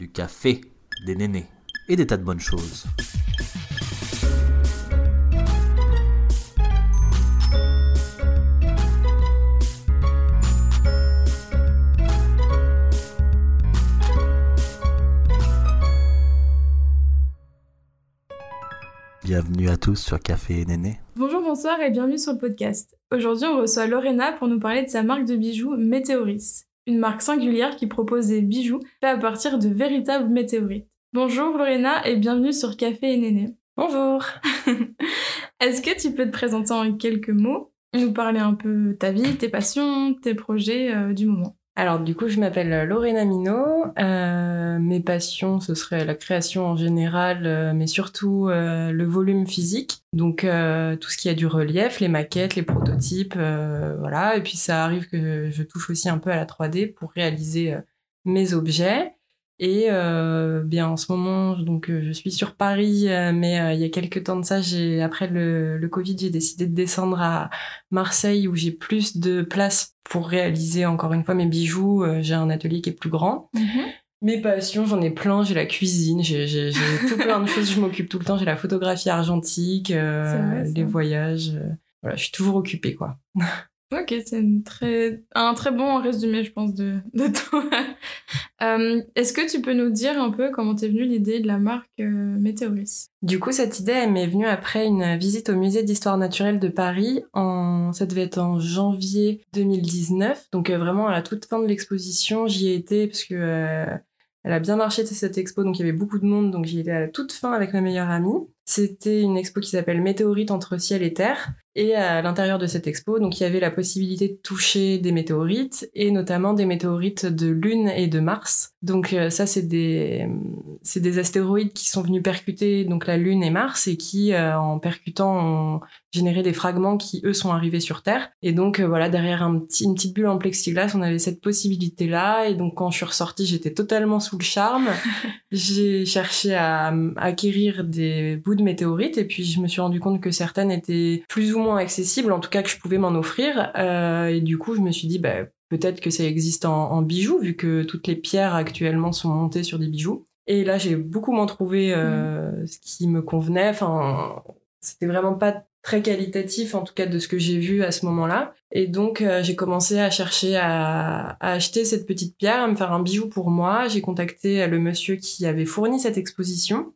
du café, des nénés et des tas de bonnes choses. Bienvenue à tous sur Café et Néné. Bonjour, bonsoir et bienvenue sur le podcast. Aujourd'hui, on reçoit Lorena pour nous parler de sa marque de bijoux Météoris, une marque singulière qui propose des bijoux faits à partir de véritables météorites. Bonjour Lorena et bienvenue sur Café et Néné. Bonjour. Est-ce que tu peux te présenter en quelques mots, nous parler un peu de ta vie, tes passions, tes projets euh, du moment? Alors du coup, je m'appelle Lorena Minot. Euh, mes passions, ce serait la création en général, euh, mais surtout euh, le volume physique. Donc euh, tout ce qui a du relief, les maquettes, les prototypes, euh, voilà. Et puis ça arrive que je touche aussi un peu à la 3D pour réaliser euh, mes objets. Et euh, bien en ce moment, donc euh, je suis sur Paris, euh, mais euh, il y a quelques temps de ça, j'ai après le, le Covid, j'ai décidé de descendre à Marseille où j'ai plus de place pour réaliser encore une fois mes bijoux. J'ai un atelier qui est plus grand. Mes passions, j'en ai plein. J'ai la cuisine, j'ai tout plein de choses. Je m'occupe tout le temps. J'ai la photographie argentique, euh, vrai, les voyages. voilà, je suis toujours occupée, quoi. Ok, c'est très... un très bon résumé, je pense, de, de toi. Euh, Est-ce que tu peux nous dire un peu comment t'es venue l'idée de la marque euh, Météoris Du coup, cette idée, elle m'est venue après une visite au musée d'histoire naturelle de Paris. En... Ça devait être en janvier 2019. Donc euh, vraiment à la toute fin de l'exposition, j'y ai été parce que euh, elle a bien marché cette expo. Donc il y avait beaucoup de monde. Donc j'y étais à la toute fin avec ma meilleure amie. C'était une expo qui s'appelle Météorites entre ciel et terre. Et à l'intérieur de cette expo, donc il y avait la possibilité de toucher des météorites et notamment des météorites de Lune et de Mars. Donc euh, ça c'est des c'est des astéroïdes qui sont venus percuter donc la Lune et Mars et qui euh, en percutant ont généré des fragments qui eux sont arrivés sur Terre. Et donc euh, voilà derrière un petit, une petite bulle en plexiglas, on avait cette possibilité là et donc quand je suis ressortie, j'étais totalement sous le charme. J'ai cherché à à acquérir des bouts de météorites et puis je me suis rendu compte que certaines étaient plus ou moins accessibles, en tout cas que je pouvais m'en offrir. Euh, et du coup, je me suis dit, bah, peut-être que ça existe en, en bijoux, vu que toutes les pierres actuellement sont montées sur des bijoux. Et là, j'ai beaucoup moins trouvé euh, ce qui me convenait. Enfin, c'était vraiment pas très qualitatif, en tout cas de ce que j'ai vu à ce moment-là. Et donc, euh, j'ai commencé à chercher à, à acheter cette petite pierre, à me faire un bijou pour moi. J'ai contacté le monsieur qui avait fourni cette exposition.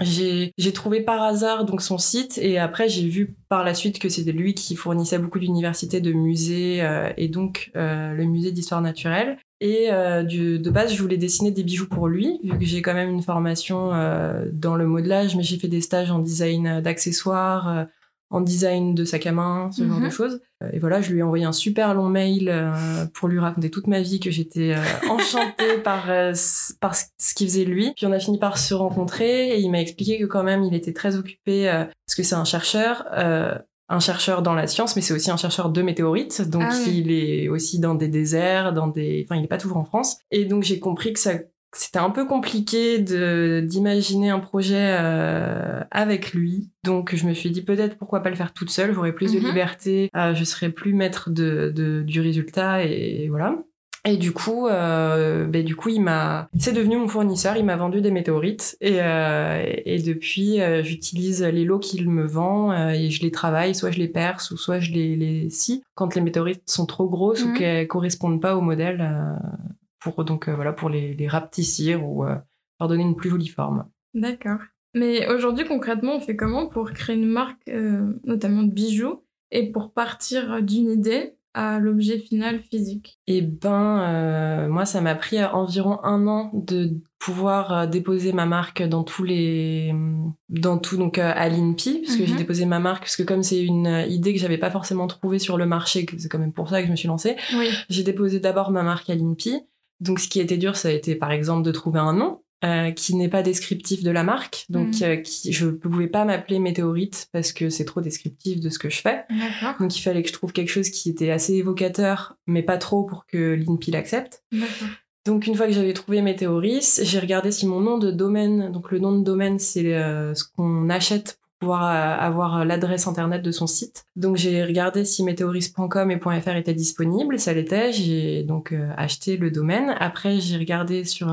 J'ai j'ai trouvé par hasard donc son site et après j'ai vu par la suite que c'était lui qui fournissait beaucoup d'universités, de musées euh, et donc euh, le musée d'histoire naturelle. Et euh, du, de base, je voulais dessiner des bijoux pour lui, vu que j'ai quand même une formation euh, dans le modelage, mais j'ai fait des stages en design d'accessoires, euh, en design de sac à main, ce genre Mhm. de choses. Euh, Et voilà, je lui ai envoyé un super long mail euh, pour lui raconter toute ma vie, que j'étais euh, enchantée par, euh, par ce qu'il faisait lui. Puis on a fini par se rencontrer et il m'a expliqué que quand même il était très occupé, parce que c'est un chercheur, un chercheur dans la science, mais c'est aussi un chercheur de météorites. Donc Ah oui. il est aussi dans des déserts, dans des... Enfin, il n'est pas toujours en France. Et donc j'ai compris que ça c'était un peu compliqué de d'imaginer un projet euh, avec lui. Donc je me suis dit peut-être pourquoi pas le faire toute seule, j'aurais plus Mhm. de liberté, euh, je serais plus maître de, de- du résultat et voilà. Et du coup, euh, ben, du coup, il m'a, c'est devenu mon fournisseur. Il m'a vendu des météorites et, euh, et depuis, euh, j'utilise les lots qu'il me vend euh, et je les travaille. Soit je les perce ou soit je les, les scie quand les météorites sont trop grosses ou Mhm. qu'elles correspondent pas au modèle euh, pour donc euh, voilà pour les, les rapetissir ou euh, leur donner une plus jolie forme. D'accord. Mais aujourd'hui, concrètement, on fait comment pour créer une marque, euh, notamment de bijoux, et pour partir d'une idée à l'objet final physique? Eh ben, euh, moi, ça m'a pris environ un an de pouvoir déposer ma marque dans tous les, dans tout donc à l'INPI, parce que Mhm. j'ai déposé ma marque, parce que comme c'est une idée que j'avais pas forcément trouvée sur le marché, c'est quand même pour ça que je me suis lancée, Oui. j'ai déposé d'abord ma marque à l'INPI. Donc, ce qui était dur, ça a été par exemple de trouver un nom. euh, qui n'est pas descriptif de la marque, donc Mhm. euh, qui, je ne pouvais pas m'appeler Météorite parce que c'est trop descriptif de ce que je fais. Donc il fallait que je trouve quelque chose qui était assez évocateur, mais pas trop pour que l'INPI l'accepte. Donc une fois que j'avais trouvé Météoris, j'ai regardé si mon nom de domaine, donc le nom de domaine c'est euh, ce qu'on achète pouvoir avoir l'adresse internet de son site. Donc j'ai regardé si météoris.com et .fr étaient disponibles, ça l'était, j'ai donc acheté le domaine. Après j'ai regardé sur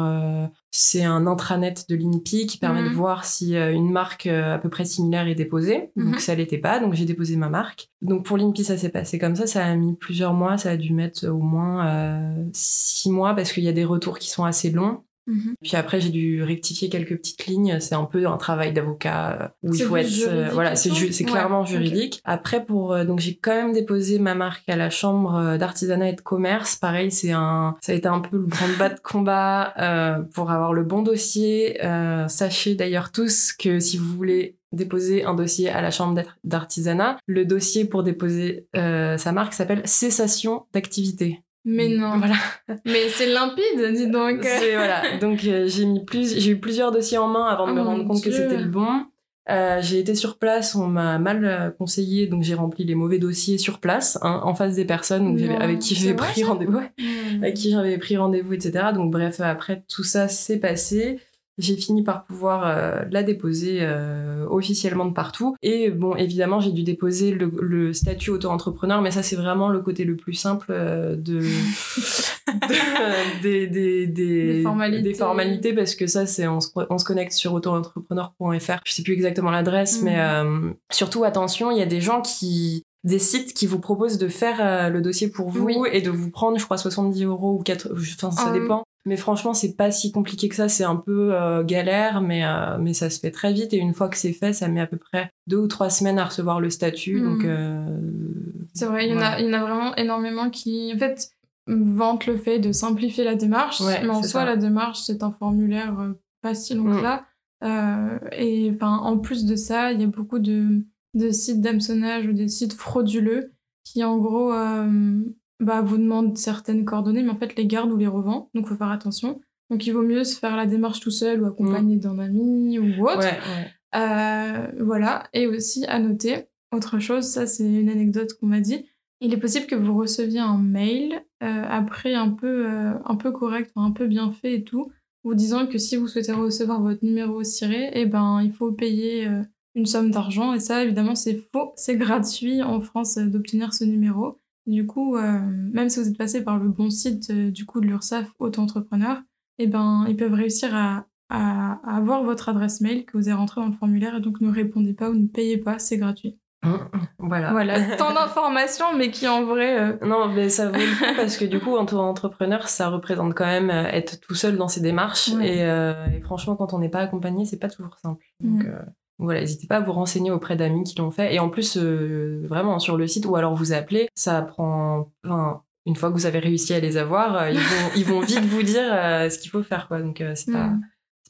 c'est un intranet de l'INPI qui permet de mhm. voir si euh, une marque euh, à peu près similaire est déposée. Donc mhm. ça l'était pas, donc j'ai déposé ma marque. Donc pour l'INPI ça s'est passé comme ça, ça a mis plusieurs mois, ça a dû mettre au moins euh, six mois parce qu'il y a des retours qui sont assez longs. Mhm. Puis après, j'ai dû rectifier quelques petites lignes. C'est un peu un travail d'avocat euh, où il faut être, euh, voilà, c'est clairement juridique. Après, pour euh, donc j'ai quand même déposé ma marque à la chambre d'artisanat et de commerce. Pareil, c'est un, ça a été un peu le grand bas de combat pour avoir le bon dossier. sachez d'ailleurs tous que si vous voulez déposer un dossier à la chambre d'artisanat, le dossier pour déposer sa marque s'appelle cessation d'activité. Mais non. Voilà. Mais c'est limpide, dis donc. voilà. Donc euh, j'ai mis plus, j'ai eu plusieurs dossiers en main avant de me oh rendre compte que c'était le bon. Euh, j'ai été sur place, on m'a mal euh, conseillé, donc j'ai rempli les mauvais dossiers sur place, hein, en face des personnes avec qui j'avais pris rendez-vous, avec qui j'avais pris rendez-vous, etc. Donc bref, après tout ça s'est passé j'ai fini par pouvoir euh, la déposer euh, officiellement de partout. Et bon, évidemment, j'ai dû déposer le, statut auto-entrepreneur, mais ça, c'est vraiment le côté le plus simple euh, de, des, des, des, formalités. des, formalités. parce que ça, c'est on se, on se connecte sur auto-entrepreneur.fr. Je sais plus exactement l'adresse, mais mm. surtout attention, il y a des gens qui des sites qui vous proposent de faire le dossier pour vous et de vous prendre, je crois, 70 euros ou 4, enfin, ça dépend, mais franchement, c'est pas si compliqué que ça. C'est un peu euh, galère, mais, euh, mais ça se fait très vite. Et une fois que c'est fait, ça met à peu près deux ou trois semaines à recevoir le statut. Donc, hmm. euh, c'est vrai, il y, en a, il y en a vraiment énormément qui, en fait, vantent le fait de simplifier la démarche. mais en soi, la démarche, c'est un formulaire pas si long que là. Hmm. et en plus de ça, il y a beaucoup de, de sites d'hameçonnage ou des sites frauduleux qui, en gros, bah, vous demande certaines coordonnées, mais en fait les garde ou les revend, donc faut faire attention. Donc il vaut mieux se faire la démarche tout seul ou accompagné mm. d'un ami ou autre. Euh, voilà, et aussi à noter, autre chose, ça c'est une anecdote qu'on m'a dit, il est possible que vous receviez un mail euh, après un peu, euh, un peu correct, un peu bien fait et tout, vous disant que si vous souhaitez recevoir votre numéro ciré, eh ben, il faut payer une somme d'argent, et ça évidemment c'est faux, c'est gratuit en France d'obtenir ce numéro. Du coup, euh, même si vous êtes passé par le bon site euh, du coup de l'URSSAF auto-entrepreneur, eh ben, ils peuvent réussir à, avoir votre adresse mail que vous avez rentrée dans le formulaire et donc ne répondez pas ou ne payez pas, c'est gratuit. Voilà. Voilà, tant d'informations, mais qui en vrai. Euh, non, mais ça vaut le coup parce que du coup, en tant qu'entrepreneur, ça représente quand même être tout seul dans ses démarches. Et, franchement, quand on n'est pas accompagné, c'est pas toujours simple. Donc, mmh voilà, n'hésitez pas à vous renseigner auprès d'amis qui l'ont fait. Et en plus, euh, vraiment sur le site ou alors vous appelez, ça prend. Enfin, une fois que vous avez réussi à les avoir, euh, ils, vont, ils vont vite vous dire euh, ce qu'il faut faire, quoi. Donc c'est pas, mm.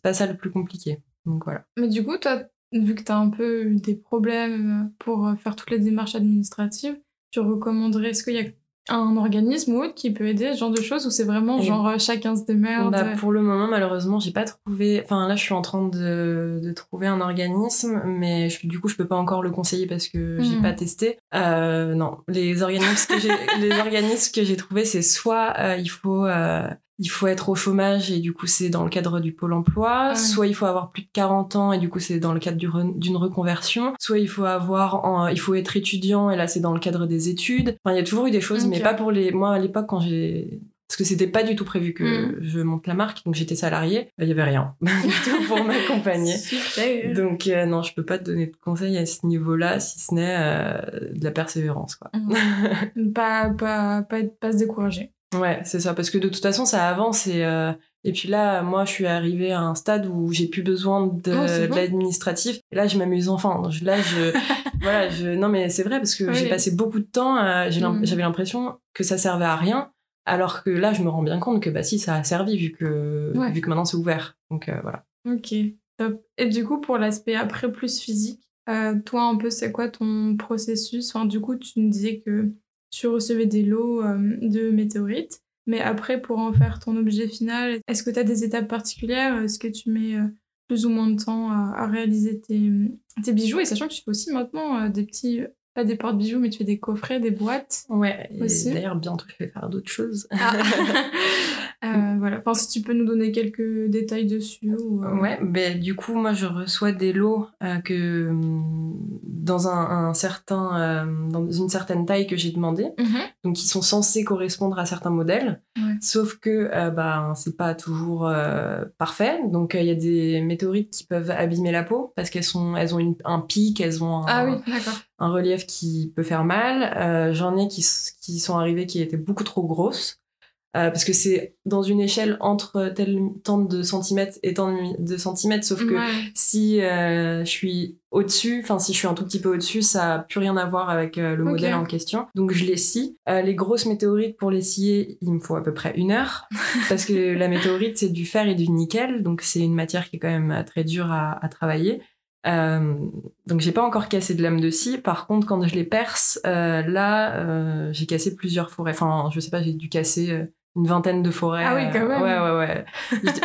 pas ça le plus compliqué. Donc voilà. Mais du coup, toi, vu que tu as un peu eu des problèmes pour faire toutes les démarches administratives, tu recommanderais, est-ce qu'il y a un organisme ou autre qui peut aider, ce genre de choses, ou c'est vraiment genre euh, chacun se démerde bah, Pour le moment, malheureusement, j'ai pas trouvé. Enfin, là, je suis en train de, de trouver un organisme, mais du coup, je peux pas encore le conseiller parce que j'ai hmm. pas testé. Euh, non, les organismes que j'ai, les organismes que j'ai trouvés, c'est soit euh, il faut euh, il faut être au chômage et du coup c'est dans le cadre du pôle emploi, soit il faut avoir plus de 40 ans et du coup c'est dans le cadre d'une reconversion, soit il faut avoir il faut être étudiant et là c'est dans le cadre des études. Enfin il y a toujours eu des choses mais pas pour les moi à l'époque quand j'ai parce que c'était pas du tout prévu que mm. je monte la marque, donc j'étais salariée, il y avait rien du tout pour m'accompagner. Donc euh, non, je peux pas te donner de conseils à ce niveau-là, si ce n'est euh, de la persévérance, quoi. Mm. pas, pas, pas, pas se décourager. Ouais, c'est ça, parce que de toute façon, ça avance et, euh, et puis là, moi, je suis arrivée à un stade où j'ai plus besoin de, oh, l'administratif. Et là, je m'amuse enfin. Là, je, voilà, je, non, mais c'est vrai parce que j'ai passé beaucoup de temps, euh, mm. j'avais l'impression que ça servait à rien. Alors que là, je me rends bien compte que bah si, ça a servi vu que, vu que maintenant c'est ouvert. Donc euh, voilà. Ok, top. Et du coup, pour l'aspect après plus physique, toi, un peu, c'est quoi ton processus? Enfin, Du coup, tu me disais que tu recevais des lots euh, de météorites. Mais après, pour en faire ton objet final, est-ce que tu as des étapes particulières? Est-ce que tu mets euh, plus ou moins de temps à, réaliser tes, tes, bijoux? Et sachant que tu fais aussi maintenant euh, des petits, pas des portes-bijoux, mais tu fais des coffrets, des boîtes. Ouais, d'ailleurs, bientôt, je vais faire d'autres choses. Ah. Euh, voilà. Enfin, si tu peux nous donner quelques détails dessus. Ou, euh, Ouais, ben, du coup, moi, je reçois des lots euh, que hum, dans un, un certain, dans une certaine taille que j'ai demandé, Mhm. donc qui sont censés correspondre à certains modèles. Ouais. Sauf que, ben, c'est pas toujours parfait. Donc, il y a des météorites qui peuvent abîmer la peau parce qu'elles sont, elles ont une- un pic, elles ont un, Ah oui, un relief qui peut faire mal. J'en ai qui, qui sont arrivées qui étaient beaucoup trop grosses. Euh, parce que c'est dans une échelle entre tel tant de centimètres et tant de centimètres, sauf que Ouais. si euh, je suis au-dessus, enfin si je suis un tout petit peu au-dessus, ça n'a plus rien à voir avec euh, le modèle en question. Donc je les scie. Les grosses météorites, pour les scier, il me faut à peu près une heure. parce que la météorite, c'est du fer et du nickel, donc c'est une matière qui est quand même très dure à, à travailler. Euh, donc j'ai pas encore cassé de lame de scie. Par contre, quand je les perce, euh, là, euh, j'ai cassé plusieurs forêts. Enfin, je sais pas, j'ai dû casser une vingtaine de forêts. Ah oui, quand même. Ouais, ouais, ouais.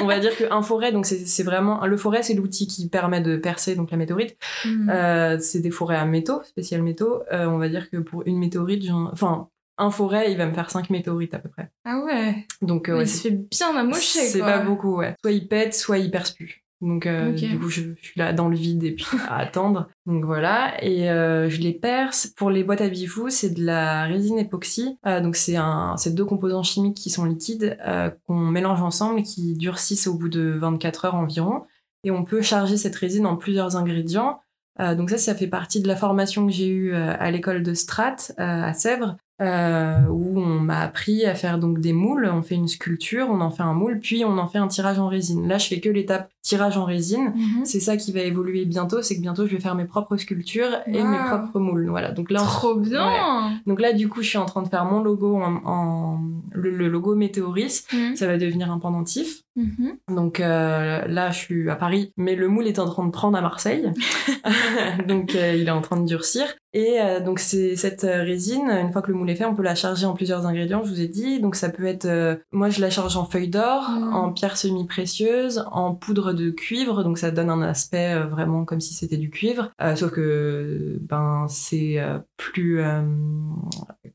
On va dire qu'un forêt, donc c'est vraiment le forêt, c'est l'outil qui permet de percer donc la météorite. Mhm. Euh, c'est des forêts à métaux, spécial métaux. Euh, on va dire que pour une météorite, j'en- enfin un forêt, il va me faire 5 météorites à peu près. Ah ouais. Donc euh, il ouais, se c'est fait bien amocher, c'est pas beaucoup, ouais. Soit il pète, soit il perce plus. Donc euh, du coup, je, je suis là dans le vide et puis à attendre. Donc voilà, et euh, je les perce. Pour les boîtes à bijoux, c'est de la résine époxy. Euh, donc c'est un, c'est deux composants chimiques qui sont liquides euh, qu'on mélange ensemble et qui durcissent au bout de 24 heures environ. Et on peut charger cette résine en plusieurs ingrédients. Euh, donc ça, ça fait partie de la formation que j'ai eue euh, à l'école de Strat euh, à Sèvres, euh, où on m'a appris à faire donc des moules. On fait une sculpture, on en fait un moule, puis on en fait un tirage en résine. Là, je fais que l'étape tirage en résine. Mhm. C'est ça qui va évoluer bientôt, c'est que bientôt je vais faire mes propres sculptures et Wow. mes propres moules. Voilà. Donc là, on- Trop bien. donc là, du coup, je suis en train de faire mon logo en, en- le, le logo Météoris. Mhm. Ça va devenir un pendentif. Mhm. Donc euh, là, je suis à Paris, mais le moule est en train de prendre à Marseille. donc euh, il est en train de durcir. Et euh, donc c'est cette euh, résine, une fois que le moule est fait, on peut la charger en plusieurs ingrédients, je vous ai dit. Donc ça peut être, euh, moi je la charge en feuilles d'or, Mm. en pierres semi-précieuses, en poudre de cuivre, donc ça donne un aspect vraiment comme si c'était du cuivre. Euh, sauf que ben c'est euh, plus, euh,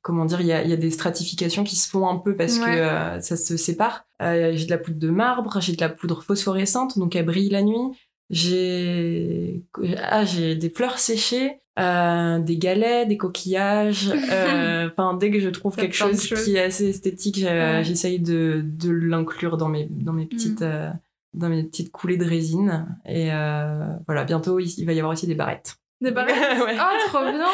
comment dire, il y a, y a des stratifications qui se font un peu parce Ouais. que ça se sépare. Euh, j'ai de la poudre de marbre, j'ai de la poudre phosphorescente, donc elle brille la nuit. J'ai ah, j'ai des fleurs séchées, euh, des galets, des coquillages. euh, Enfin, dès que je trouve quelque chose, qui est assez esthétique, j'essaye de, de l'inclure dans mes, dans mes petites. euh, dans mes petites coulées de résine. Et euh, voilà, bientôt, il va y avoir aussi des barrettes. Des barrettes. Ouais. Ah, trop bien.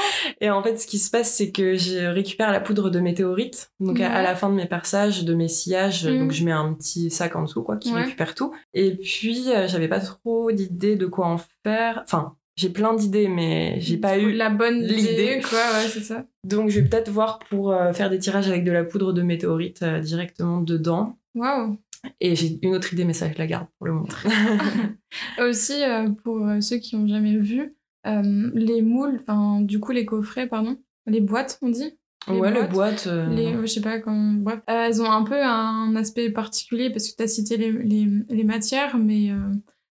Et en fait, ce qui se passe, c'est que je récupère la poudre de météorite. Donc, à, la fin de mes perçages, de mes sillages, Mhm. donc je mets un petit sac en dessous, quoi, qui Ouais. récupère tout. Et puis, euh, j'avais pas trop d'idées de quoi en faire. Enfin, j'ai plein d'idées, mais j'ai pas eu. la bonne l'idée. idée, quoi. Ouais, c'est ça. Donc, je vais peut-être voir pour euh, faire des tirages avec de la poudre de météorite euh, directement dedans. Waouh. Et j'ai une autre idée, mais ça, je la garde pour le moment. Aussi, euh, pour ceux qui ont jamais vu, euh, les moules, enfin, du coup, les coffrets, pardon, les boîtes, on dit Les ouais, le boîtes, boîte. euh, les, je sais pas comment, bref. Euh, elles ont un peu un aspect particulier parce que tu as cité les, les, les matières, mais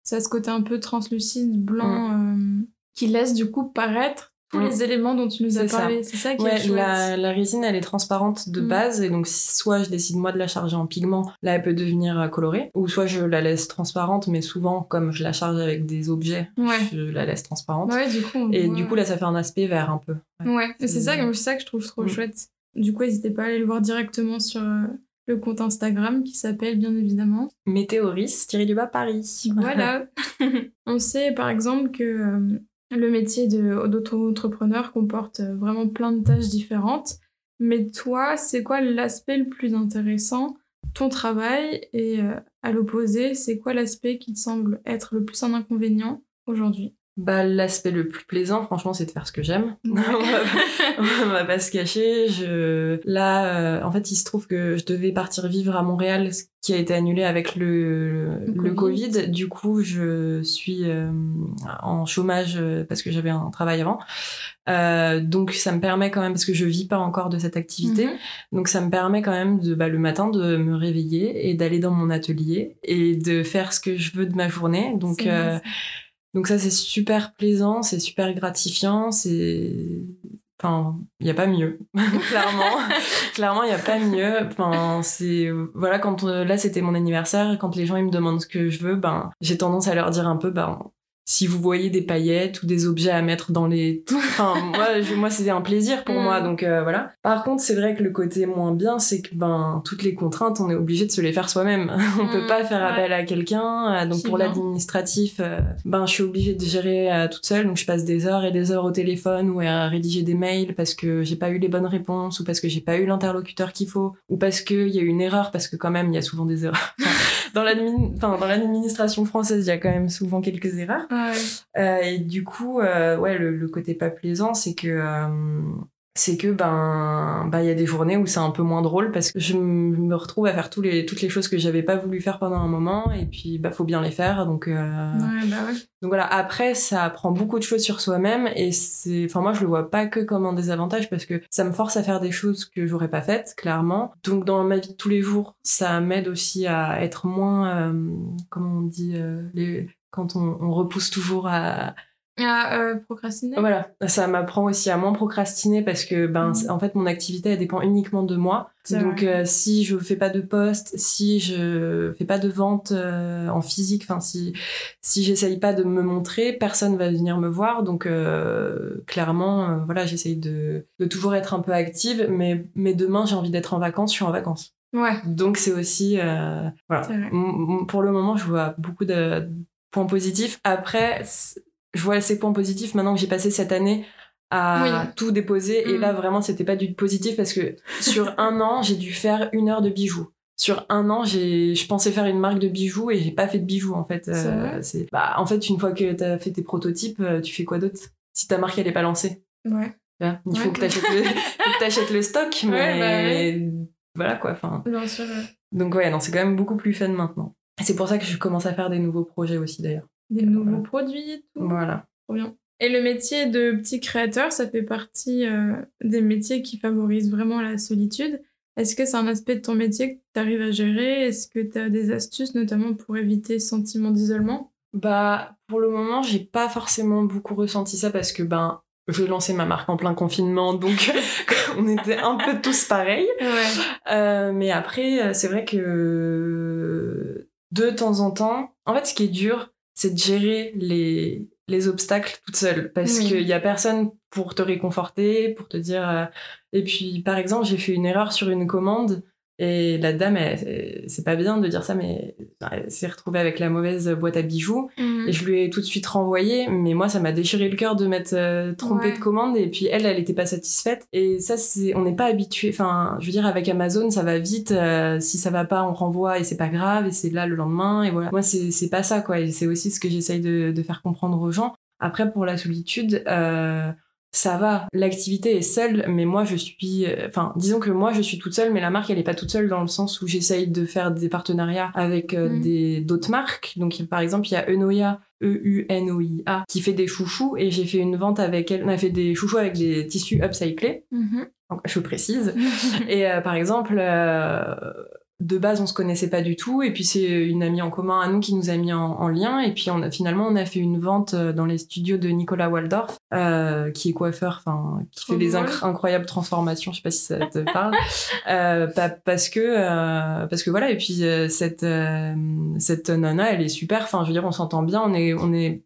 ça a ce côté un peu translucide, blanc, qui laisse du coup paraître tous Mm. les éléments dont tu nous as parlé. C'est ça qui est chouette. la, la résine, elle est transparente de Mm. base, et donc si- soit je décide moi de la charger en pigment, là elle peut devenir euh, colorée, ou soit je la laisse transparente, mais souvent, comme je la charge avec des objets, Ouais. je la laisse transparente. Ouais, du coup. on Et du coup, là, ça fait un aspect vert un peu. Ouais, c'est ça, c'est ça que je trouve trop Mm. chouette. Du coup, n'hésitez pas à aller le voir directement sur euh, le compte Instagram qui s'appelle bien évidemment. Météoris, tiré du bas Paris. Voilà. On sait par exemple que euh, le métier d'auto-entrepreneur comporte euh, vraiment plein de tâches différentes. Mais toi, c'est quoi l'aspect le plus intéressant Ton travail? Et euh, à l'opposé, c'est quoi l'aspect qui te semble être le plus un inconvénient aujourd'hui? Bah, l'aspect le plus plaisant, franchement, c'est de faire ce que j'aime. Ouais. on, va on va pas se cacher. Je... Là, euh, en fait, il se trouve que je devais partir vivre à Montréal, ce qui a été annulé avec le, Le le Covid. Covid. Du coup, je suis euh, en chômage euh, parce que j'avais un travail avant. Euh, donc, ça me permet quand même, parce que je vis pas encore de cette activité, Mhm. donc ça me permet quand même de, bah, le matin de me réveiller et d'aller dans mon atelier et de faire ce que je veux de ma journée. Donc, euh. Donc ça, c'est super plaisant, c'est super gratifiant, c'est Enfin, il n'y a pas mieux. clairement, clairement, il n'y a pas mieux. Enfin, c'est voilà quand euh, là c'était mon anniversaire, quand les gens ils me demandent ce que je veux, ben j'ai tendance à leur dire un peu, ben si vous voyez des paillettes ou des objets à mettre dans les enfin moi moi c'était un plaisir pour moi Mm. donc euh, voilà. Par contre c'est vrai que le côté moins bien c'est que ben toutes les contraintes on est obligé de se les faire soi-même. On peut Mm, pas faire ouais. appel à quelqu'un euh, donc pour l'administratif euh, ben je suis obligée de gérer euh, toute seule donc je passe des heures et des heures au téléphone ou à rédiger des mails parce que j'ai pas eu les bonnes réponses ou parce que j'ai pas eu l'interlocuteur qu'il faut ou parce que il y a eu une erreur parce que quand même il y a souvent des erreurs dans l'admin enfin dans l'administration française il y a quand même souvent quelques erreurs Ah ouais. euh, et du coup, euh, ouais, le, le côté pas plaisant, c'est que euh, c'est que ben ben il y a des journées où c'est un peu moins drôle parce que je me retrouve à faire tous les toutes les choses que j'avais pas voulu faire pendant un moment et puis bah faut bien les faire donc euh, Ouais, bah ouais. donc voilà après ça apprend beaucoup de choses sur soi-même et c'est enfin moi je le vois pas que comme un désavantage parce que ça me force à faire des choses que j'aurais pas faites clairement donc dans ma vie de tous les jours ça m'aide aussi à être moins euh, comment on dit euh, les quand on, on repousse toujours à, Ah, euh, procrastiner? Voilà, ça m'apprend aussi à moins procrastiner parce que ben c'est- en fait mon activité elle dépend uniquement de moi. Donc euh, si je fais pas de poste, si je fais pas de vente euh, en physique, enfin si si j'essaye pas de me montrer, personne va venir me voir. Donc euh, clairement euh, voilà, j'essaye de de toujours être un peu active mais mais demain j'ai envie d'être en vacances, je suis en vacances. Ouais, Donc c'est aussi euh, voilà. Pour le moment, je vois beaucoup de points positifs. Après, je vois ces points positifs maintenant que j'ai passé cette année à Oui. tout déposer. Et Mm. là, vraiment, c'était pas du positif parce que sur un an, j'ai dû faire une heure de bijoux. Sur un an, j'ai, je pensais faire une marque de bijoux et j'ai pas fait de bijoux en fait. C'est c'est, bah, en fait, une fois que t'as fait tes prototypes, euh, tu fais quoi d'autre? Si ta marque elle est pas lancée, Ouais, il faut que t'achètes le, faut que t'achètes le stock, mais bah voilà quoi. Enfin, bien sûr. donc ouais, non, c'est quand même beaucoup plus fun maintenant. Et c'est pour ça que je commence à faire des nouveaux projets aussi d'ailleurs. Des nouveaux produits et tout. Voilà. Trop bien. Et le métier de petit créateur, ça fait partie euh, des métiers qui favorisent vraiment la solitude. Est-ce que c'est un aspect de ton métier que tu arrives à gérer? Est-ce que tu as des astuces notamment pour éviter ce sentiment d'isolement? Bah pour le moment, j'ai pas forcément beaucoup ressenti ça parce que ben je lançais ma marque en plein confinement, donc on était un peu tous pareils. Ouais. Euh, mais après, euh, c'est vrai que de temps en temps, en fait, ce qui est dur, c'est de gérer les, les obstacles toute seule. Parce Oui. qu'il y a personne pour te réconforter, pour te dire. euh, Et puis, par exemple, j'ai fait une erreur sur une commande. Et la dame, elle- c'est pas bien de dire ça, mais elle s'est retrouvée avec la mauvaise boîte à bijoux. Mhm. Et je lui ai tout de suite renvoyé, mais moi, ça m'a déchiré le cœur de m'être euh, trompée Ouais. de commande. Et puis elle, elle était pas satisfaite. Et ça, c'est, on n'est pas habitué. Enfin, je veux dire, avec Amazon, ça va vite. euh, si ça va pas, on renvoie et c'est pas grave. Et c'est là le lendemain. Et voilà. Moi, c'est, c'est pas ça, quoi. Et c'est aussi ce que j'essaye de, de faire comprendre aux gens. Après, pour la solitude, euh, ça va. L'activité est seule, mais moi, je suis. Enfin, disons que moi, je suis toute seule, mais la marque, elle est pas toute seule dans le sens où j'essaye de faire des partenariats avec euh, Mm. des d'autres marques. Donc, par exemple, il y a Enoia E-U-N-O-I-A, qui fait des chouchous, et j'ai fait une vente avec elle. On a fait des chouchous avec des tissus upcyclés, donc, je précise. Et euh, par exemple, euh, de base, on se connaissait pas du tout, et puis c'est une amie en commun à nous qui nous a mis en, en lien, et puis on a, finalement, on a fait une vente euh, dans les studios de Nicolas Waldorf, euh, qui est coiffeur, enfin, qui Trop fait des incroyables transformations, je sais pas si ça te parle, euh, pa- parce que, euh, parce que voilà, et puis euh, cette, euh, cette nana, elle est super, enfin, je veux dire, on s'entend bien, on est, on est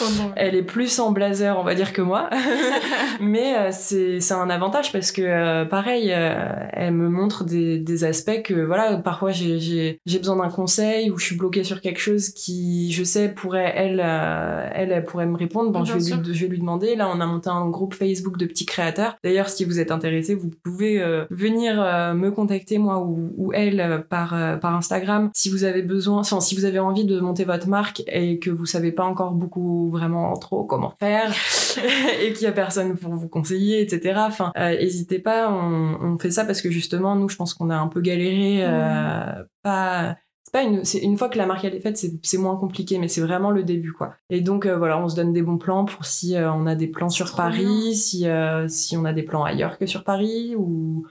bon. Elle est plus en blazer, on va dire, que moi. Mais euh, c'est c'est un avantage parce que, euh, pareil, euh, elle me montre des, des aspects que, voilà, parfois j'ai- j'ai j'ai besoin d'un conseil ou je suis bloquée sur quelque chose qui, je sais, pourrait, elle, elle, elle pourrait me répondre. Bon, je vais, sûr. lui, je vais lui demander. Là, on a monté un groupe Facebook de petits créateurs. D'ailleurs, si vous êtes intéressé, vous pouvez venir me contacter, moi ou, ou elle, par, par Instagram. Si vous avez besoin, enfin, si vous avez envie de monter votre marque et que vous savez pas encore beaucoup vraiment trop comment faire et qu'il y a personne pour vous conseiller, etc. Enfin, euh, n'hésitez pas. On, on fait ça parce que justement, nous, je pense qu'on a un peu galéré. euh, Pas, c'est pas une, une fois que la marque elle est faite, c'est, moins compliqué, mais c'est vraiment le début, quoi. Et donc euh, voilà, on se donne des bons plans pour si euh, on a des plans sur Paris, bien. si euh, si on a des plans ailleurs que sur Paris ou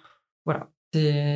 voilà.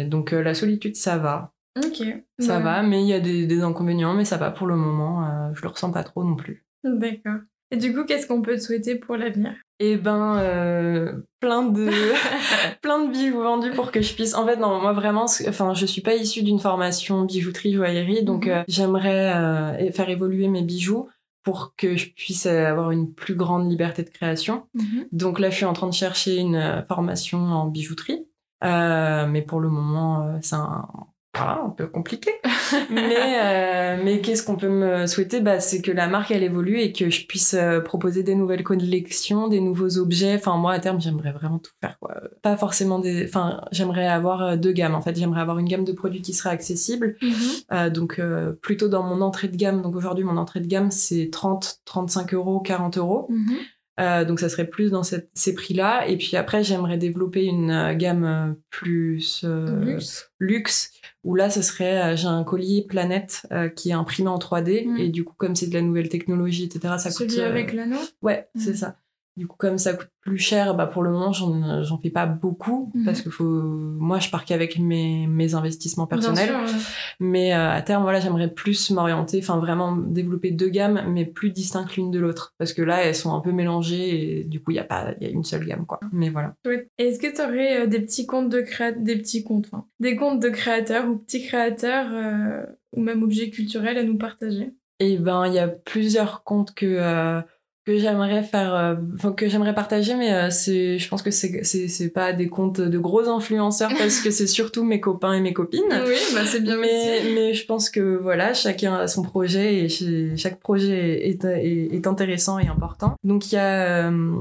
Donc euh, la solitude, ça va. Ok. Ça Ouais. va, mais il y a des, des inconvénients, mais ça va pour le moment. euh, je le ressens pas trop non plus. D'accord. Et du coup, qu'est-ce qu'on peut te souhaiter pour l'avenir? Eh ben, euh, plein de plein de bijoux vendus pour que je puisse. En fait, non, moi vraiment, enfin, je suis pas issue d'une formation bijouterie joaillerie, donc Mhm. euh, j'aimerais euh, faire évoluer mes bijoux pour que je puisse avoir une plus grande liberté de création. Mhm. Donc là, je suis en train de chercher une formation en bijouterie, Euh, mais pour le moment, euh, c'est un voilà, un peu compliqué. mais euh, mais qu'est-ce qu'on peut me souhaiter? Bah, C'est que la marque, elle évolue et que je puisse euh, proposer des nouvelles collections, des nouveaux objets. Enfin, moi, à terme, j'aimerais vraiment tout faire. Quoi. Pas forcément des... Enfin, j'aimerais avoir euh, deux gammes, en fait. J'aimerais avoir une gamme de produits qui serait accessible. Mhm. Euh, donc, euh, plutôt dans mon entrée de gamme. Donc, aujourd'hui, mon entrée de gamme, c'est 30, 35 euros, 40 euros. Mhm. Euh, donc ça serait plus dans cette- ces prix-là. Et puis après, j'aimerais développer une euh, gamme euh, plus euh, Luxe. luxe, où là, ce serait, euh, j'ai un collier Planète euh, qui est imprimé en 3D. Mm. Et du coup, comme c'est de la nouvelle technologie, etc., ça coûte... Celui avec l'anneau? Ouais, Mm. c'est ça. Du coup, comme ça coûte plus cher, bah pour le moment, j'en j'en fais pas beaucoup Mhm. parce que faut. Moi, je pars qu'avec mes, mes investissements personnels. sûr, ouais. Mais euh, à terme, voilà, j'aimerais plus m'orienter, enfin vraiment développer deux gammes, mais plus distinctes l'une de l'autre. Parce que là, elles sont un peu mélangées et du coup, il y a pas, il y a une seule gamme, quoi. Mais voilà. Est-ce que tu aurais des petits comptes de créa... des petits comptes, enfin, des comptes de créateurs ou petits créateurs euh, ou même objets culturels à nous partager? Et ben, il y a plusieurs comptes que euh, que j'aimerais faire, euh, que j'aimerais partager, mais euh, c'est, je pense que c'est c'est c'est pas des comptes de gros influenceurs parce que c'est surtout mes copains et mes copines. Oui, bah c'est bien mais, aussi. mais je pense que voilà, chacun a son projet et chaque projet est, est, est intéressant et important. Donc il y a, euh,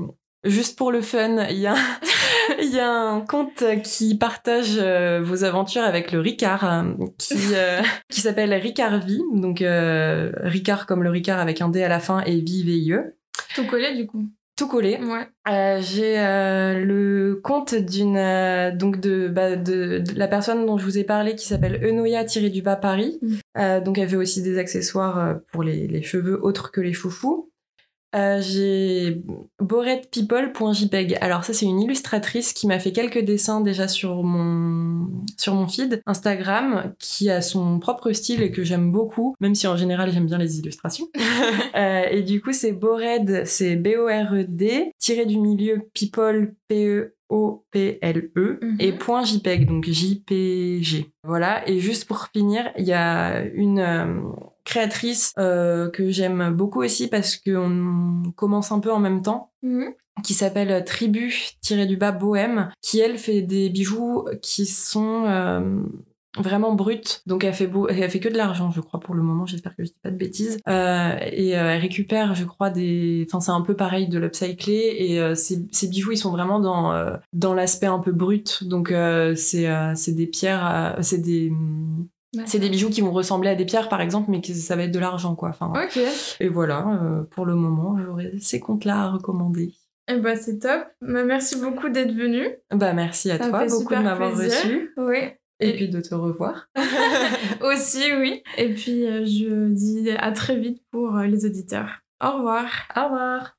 juste pour le fun, il y a, il y a un compte qui partage euh, vos aventures avec le Ricard, euh, qui, euh, qui s'appelle Ricard Vie. Donc euh, Ricard comme le Ricard avec un D à la fin et Vie V-I-E. Tout collé du coup. Tout collé. Ouais. Euh, j'ai euh, le compte d'une euh, donc de, bah, de de la personne dont je vous ai parlé qui s'appelle Enoya tiré du bas Paris. Mm. Donc elle fait aussi des accessoires pour les, les cheveux autres que les foufous. Euh, j'ai boretpeople.jpg. Alors ça c'est une illustratrice qui m'a fait quelques dessins déjà sur mon sur mon feed Instagram qui a son propre style et que j'aime beaucoup même si en général j'aime bien les illustrations. Euh, et du coup, c'est Bored, c'est B-O-R-E-D, tiré du milieu people, P-E-O-P-L-E, Mhm. et point JPEG, donc J-P-G. Voilà, et juste pour finir, il y a une euh, créatrice euh, que j'aime beaucoup aussi parce qu'on commence un peu en même temps Mhm. qui s'appelle Tribu tiré du bas Bohème, qui elle fait des bijoux qui sont euh, vraiment bruts. Donc elle fait beau, elle fait que de l'argent, je crois pour le moment. J'espère que je dis pas de bêtises. Euh, et euh, elle récupère, je crois des, enfin c'est un peu pareil de l'upcyclé et euh, ces, ces bijoux ils sont vraiment dans dans l'aspect un peu brut. Donc c'est c'est des pierres, c'est des c'est des bijoux qui vont ressembler à des pierres par exemple, mais que ça va être de l'argent quoi. Enfin et voilà, euh, pour le moment j'aurais ces comptes-là à recommander. Et bah c'est top. Bah, merci beaucoup d'être venu. Bah merci à Ça toi beaucoup de m'avoir reçu Oui. et, Et- puis de te revoir. Aussi, oui. Et puis euh, je dis à très vite pour euh, les auditeurs. Au revoir. Au revoir.